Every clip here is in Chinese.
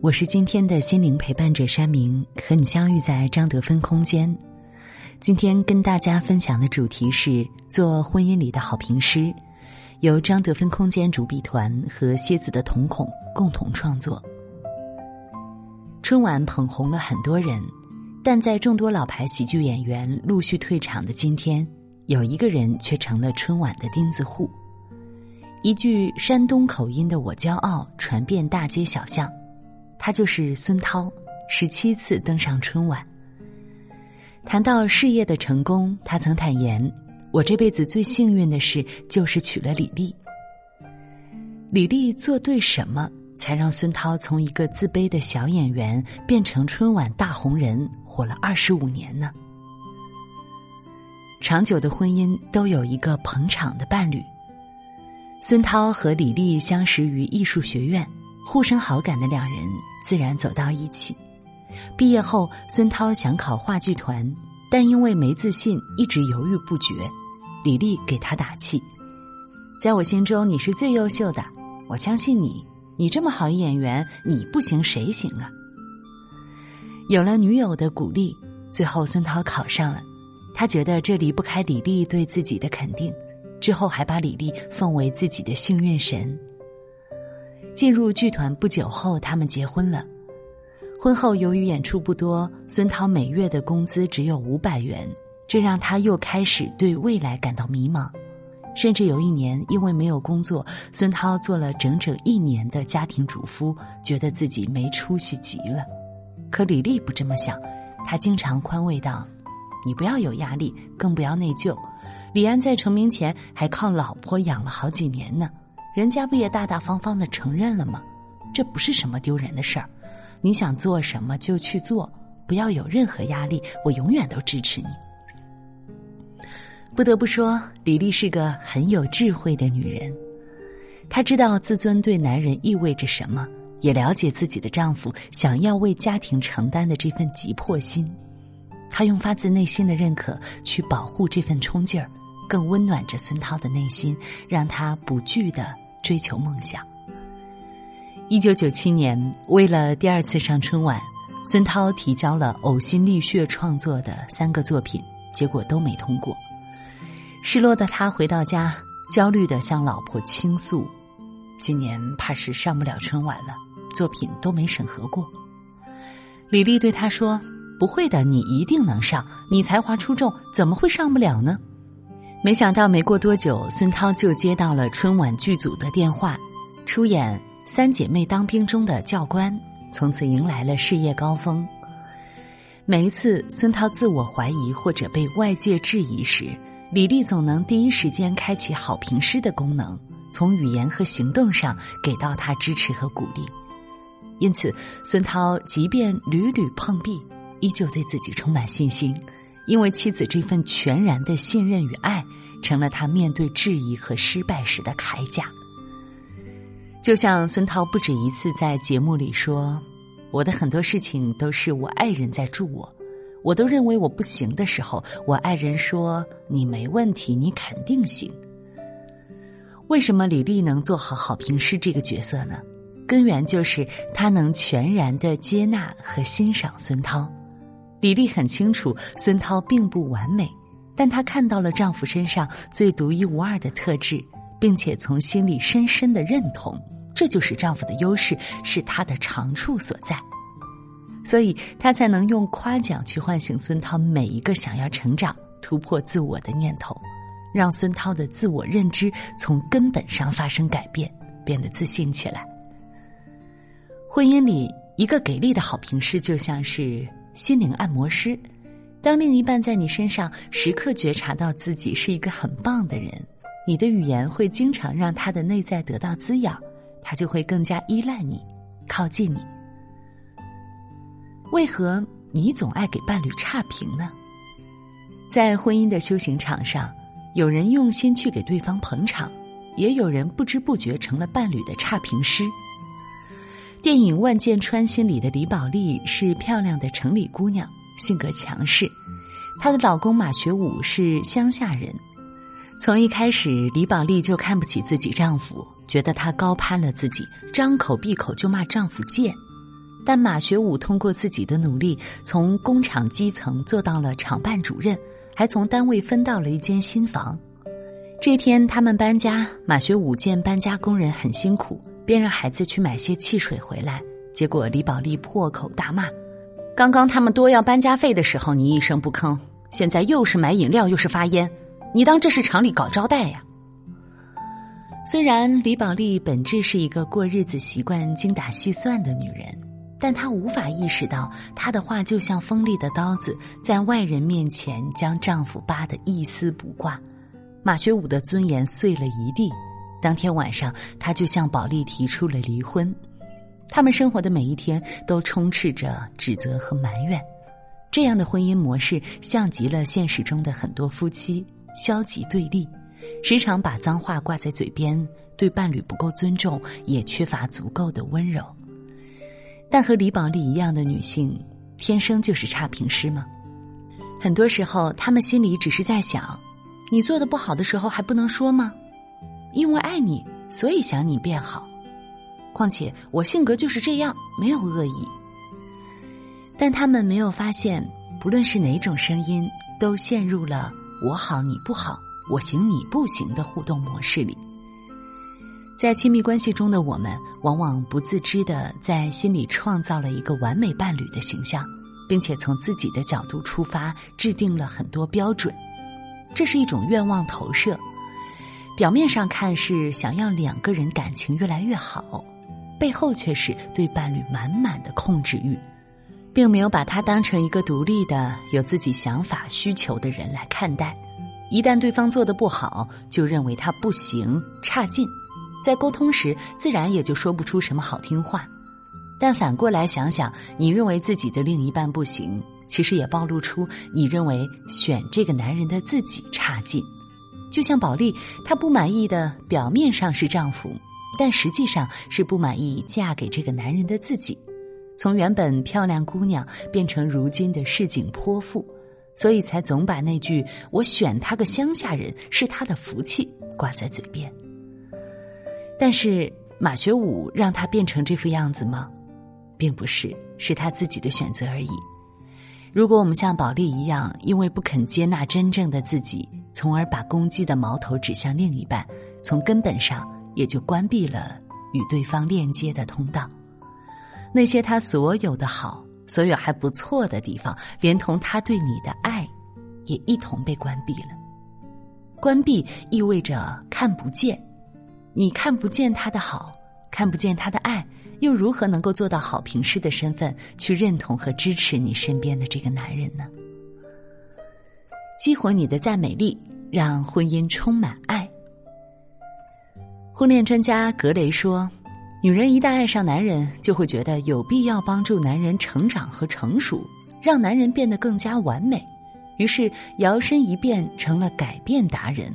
我是今天的心灵陪伴者山明，和你相遇在张德芬空间。今天跟大家分享的主题是做婚姻里的好评师，由张德芬空间主笔团和蝎子的瞳孔共同创作。春晚捧红了很多人。但在众多老牌喜剧演员陆续退场的今天，有一个人却成了春晚的钉子户。一句山东口音的“我骄傲”传遍大街小巷，他就是孙涛，十七次登上春晚。谈到事业的成功，他曾坦言：“我这辈子最幸运的事就是娶了李丽。”李丽做对什么，才让孙涛从一个自卑的小演员变成春晚大红人？火了二十五年呢。长久的婚姻都有一个捧场的伴侣。孙涛和李丽相识于艺术学院，互生好感的两人自然走到一起。毕业后，孙涛想考话剧团，但因为没自信，一直犹豫不决。李丽给他打气：“在我心中，你是最优秀的，我相信你。你这么好一演员，你不行谁行啊？”有了女友的鼓励，最后孙涛考上了。他觉得这离不开李丽对自己的肯定，之后还把李丽奉为自己的幸运神。进入剧团不久后，他们结婚了。婚后由于演出不多，孙涛每月的工资只有五百元，这让他又开始对未来感到迷茫。甚至有一年，因为没有工作，孙涛做了整整一年的家庭主夫，觉得自己没出息极了。可李丽不这么想，她经常宽慰道：“你不要有压力，更不要内疚。李安在成名前还靠老婆养了好几年呢，人家不也大大方方的承认了吗？这不是什么丢人的事儿。你想做什么就去做，不要有任何压力，我永远都支持你。”不得不说，李丽是个很有智慧的女人，她知道自尊对男人意味着什么。也了解自己的丈夫想要为家庭承担的这份急迫心，她用发自内心的认可去保护这份冲劲儿，更温暖着孙涛的内心，让他不惧的追求梦想。一九九七年，为了第二次上春晚，孙涛提交了呕心沥血创作的三个作品，结果都没通过。失落的他回到家，焦虑的向老婆倾诉：“今年怕是上不了春晚了。”作品都没审核过，李丽对他说：“不会的，你一定能上，你才华出众，怎么会上不了呢？”没想到没过多久，孙涛就接到了春晚剧组的电话，出演《三姐妹当兵》中的教官，从此迎来了事业高峰。每一次孙涛自我怀疑或者被外界质疑时，李丽总能第一时间开启好评师的功能，从语言和行动上给到他支持和鼓励。因此，孙涛即便屡屡碰壁，依旧对自己充满信心，因为妻子这份全然的信任与爱，成了他面对质疑和失败时的铠甲。就像孙涛不止一次在节目里说：“我的很多事情都是我爱人在助我，我都认为我不行的时候，我爱人说你没问题，你肯定行。”为什么李丽能做好好评师这个角色呢？根源就是她能全然的接纳和欣赏孙涛。李丽很清楚孙涛并不完美，但她看到了丈夫身上最独一无二的特质，并且从心里深深的认同，这就是丈夫的优势，是他的长处所在。所以她才能用夸奖去唤醒孙涛每一个想要成长、突破自我的念头，让孙涛的自我认知从根本上发生改变，变得自信起来。婚姻里，一个给力的好评师就像是心灵按摩师。当另一半在你身上时刻觉察到自己是一个很棒的人，你的语言会经常让他的内在得到滋养，他就会更加依赖你，靠近你。为何你总爱给伴侣差评呢？在婚姻的修行场上，有人用心去给对方捧场，也有人不知不觉成了伴侣的差评师。电影《万箭穿心》里的李宝莉是漂亮的城里姑娘，性格强势。她的老公马学武是乡下人。从一开始，李宝莉就看不起自己丈夫，觉得他高攀了自己，张口闭口就骂丈夫贱。但马学武通过自己的努力，从工厂基层做到了厂办主任，还从单位分到了一间新房。这天他们搬家，马学武见搬家工人很辛苦，便让孩子去买些汽水回来。结果李宝莉破口大骂：“刚刚他们多要搬家费的时候，你一声不吭，现在又是买饮料又是发烟。”你当这是厂里搞招待呀？虽然李宝莉本质是一个过日子习惯精打细算的女人，但她无法意识到，她的话就像锋利的刀子，在外人面前将丈夫扒得一丝不挂。马学武的尊严碎了一地。当天晚上，他就向宝莉提出了离婚。他们生活的每一天都充斥着指责和埋怨，这样的婚姻模式像极了现实中的很多夫妻。消极对立，时常把脏话挂在嘴边，对伴侣不够尊重，也缺乏足够的温柔。但和李宝莉一样的女性，天生就是差评师吗？很多时候，她们心里只是在想：你做的不好的时候还不能说吗？因为爱你，所以想你变好。况且我性格就是这样，没有恶意。但他们没有发现，不论是哪种声音，都陷入了。我好你不好，我行你不行的互动模式里，在亲密关系中的我们，往往不自知的在心里创造了一个完美伴侣的形象，并且从自己的角度出发，制定了很多标准。这是一种愿望投射，表面上看是想要两个人感情越来越好，背后却是对伴侣满满的控制欲。并没有把他当成一个独立的、有自己想法、需求的人来看待。一旦对方做的不好，就认为他不行、差劲，在沟通时自然也就说不出什么好听话。但反过来想想，你认为自己的另一半不行，其实也暴露出你认为选这个男人的自己差劲。就像宝莉，她不满意的表面上是丈夫，但实际上是不满意嫁给这个男人的自己。从原本漂亮姑娘变成如今的市井泼妇，所以才总把那句“我选他个乡下人是他的福气”挂在嘴边。但是马学武让他变成这副样子吗？并不是，是他自己的选择而已。如果我们像宝莉一样，因为不肯接纳真正的自己，从而把攻击的矛头指向另一半，从根本上也就关闭了与对方链接的通道。那些他所有的好，所有还不错的地方，连同他对你的爱，也一同被关闭了。关闭意味着看不见，你看不见他的好，看不见他的爱，又如何能够做到好评师的身份去认同和支持你身边的这个男人呢？激活你的赞美力，让婚姻充满爱。婚恋专家格雷说。女人一旦爱上男人，就会觉得有必要帮助男人成长和成熟，让男人变得更加完美，于是摇身一变成了改变达人。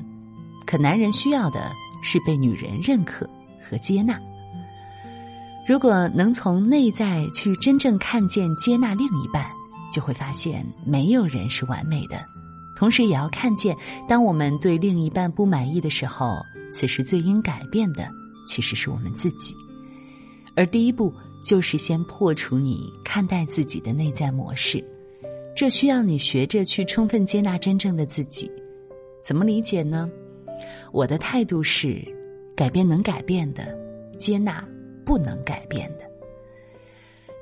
可男人需要的是被女人认可和接纳。如果能从内在去真正看见、接纳另一半，就会发现没有人是完美的。同时，也要看见，当我们对另一半不满意的时候，此时最应改变的其实是我们自己。而第一步就是先破除你看待自己的内在模式，这需要你学着去充分接纳真正的自己。怎么理解呢？我的态度是：改变能改变的，接纳不能改变的。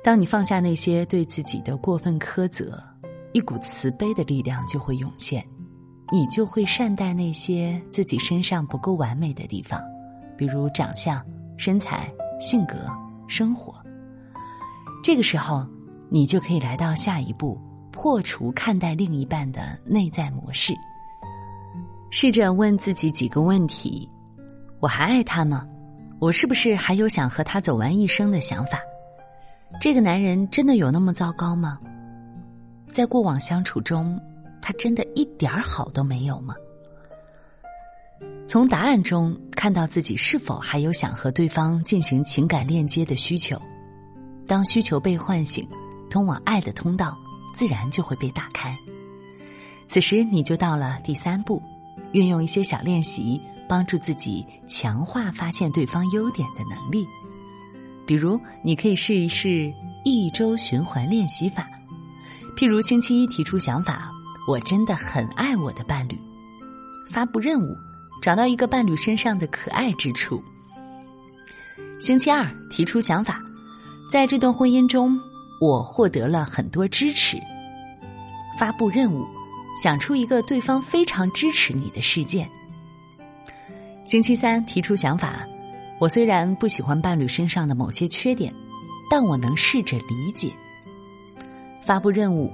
当你放下那些对自己的过分苛责，一股慈悲的力量就会涌现，你就会善待那些自己身上不够完美的地方，比如长相、身材、性格。生活，这个时候，你就可以来到下一步，破除看待另一半的内在模式。试着问自己几个问题：我还爱他吗？我是不是还有想和他走完一生的想法？这个男人真的有那么糟糕吗？在过往相处中，他真的一点儿好都没有吗？从答案中看到自己是否还有想和对方进行情感链接的需求。当需求被唤醒，通往爱的通道自然就会被打开。此时你就到了第三步，运用一些小练习，帮助自己强化发现对方优点的能力。比如，你可以试一试一周循环练习法。譬如，星期一提出想法：“我真的很爱我的伴侣。”发布任务。找到一个伴侣身上的可爱之处。星期二提出想法，在这段婚姻中，我获得了很多支持。发布任务，想出一个对方非常支持你的事件。星期三提出想法，我虽然不喜欢伴侣身上的某些缺点，但我能试着理解。发布任务，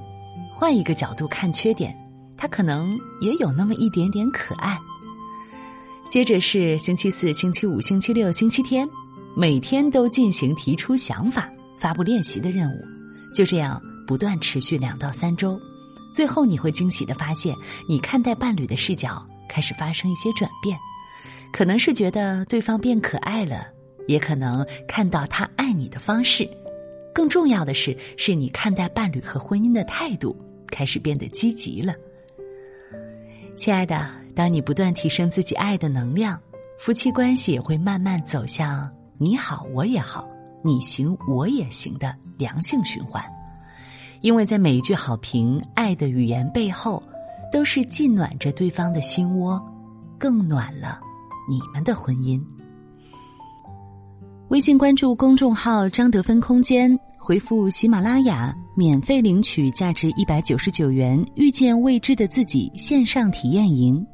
换一个角度看缺点，他可能也有那么一点点可爱。接着是星期四、星期五、星期六、星期天，每天都进行提出想法、发布练习的任务，就这样不断持续两到三周，最后你会惊喜的发现，你看待伴侣的视角开始发生一些转变，可能是觉得对方变可爱了，也可能看到他爱你的方式，更重要的是，是你看待伴侣和婚姻的态度开始变得积极了，亲爱的。当你不断提升自己爱的能量，夫妻关系也会慢慢走向你好我也好，你行我也行的良性循环。因为在每一句好评、爱的语言背后，都是既暖着对方的心窝，更暖了你们的婚姻。微信关注公众号“张德芬空间”，回复“喜马拉雅”，免费领取价值一百九十九元《遇见未知的自己》线上体验营。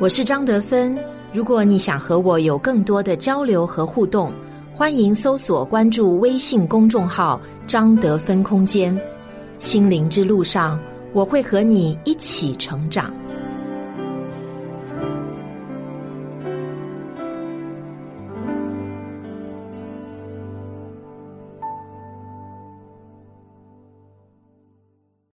我是张德芬。如果你想和我有更多的交流和互动，欢迎搜索关注微信公众号“张德芬空间”。心灵之路上，我会和你一起成长。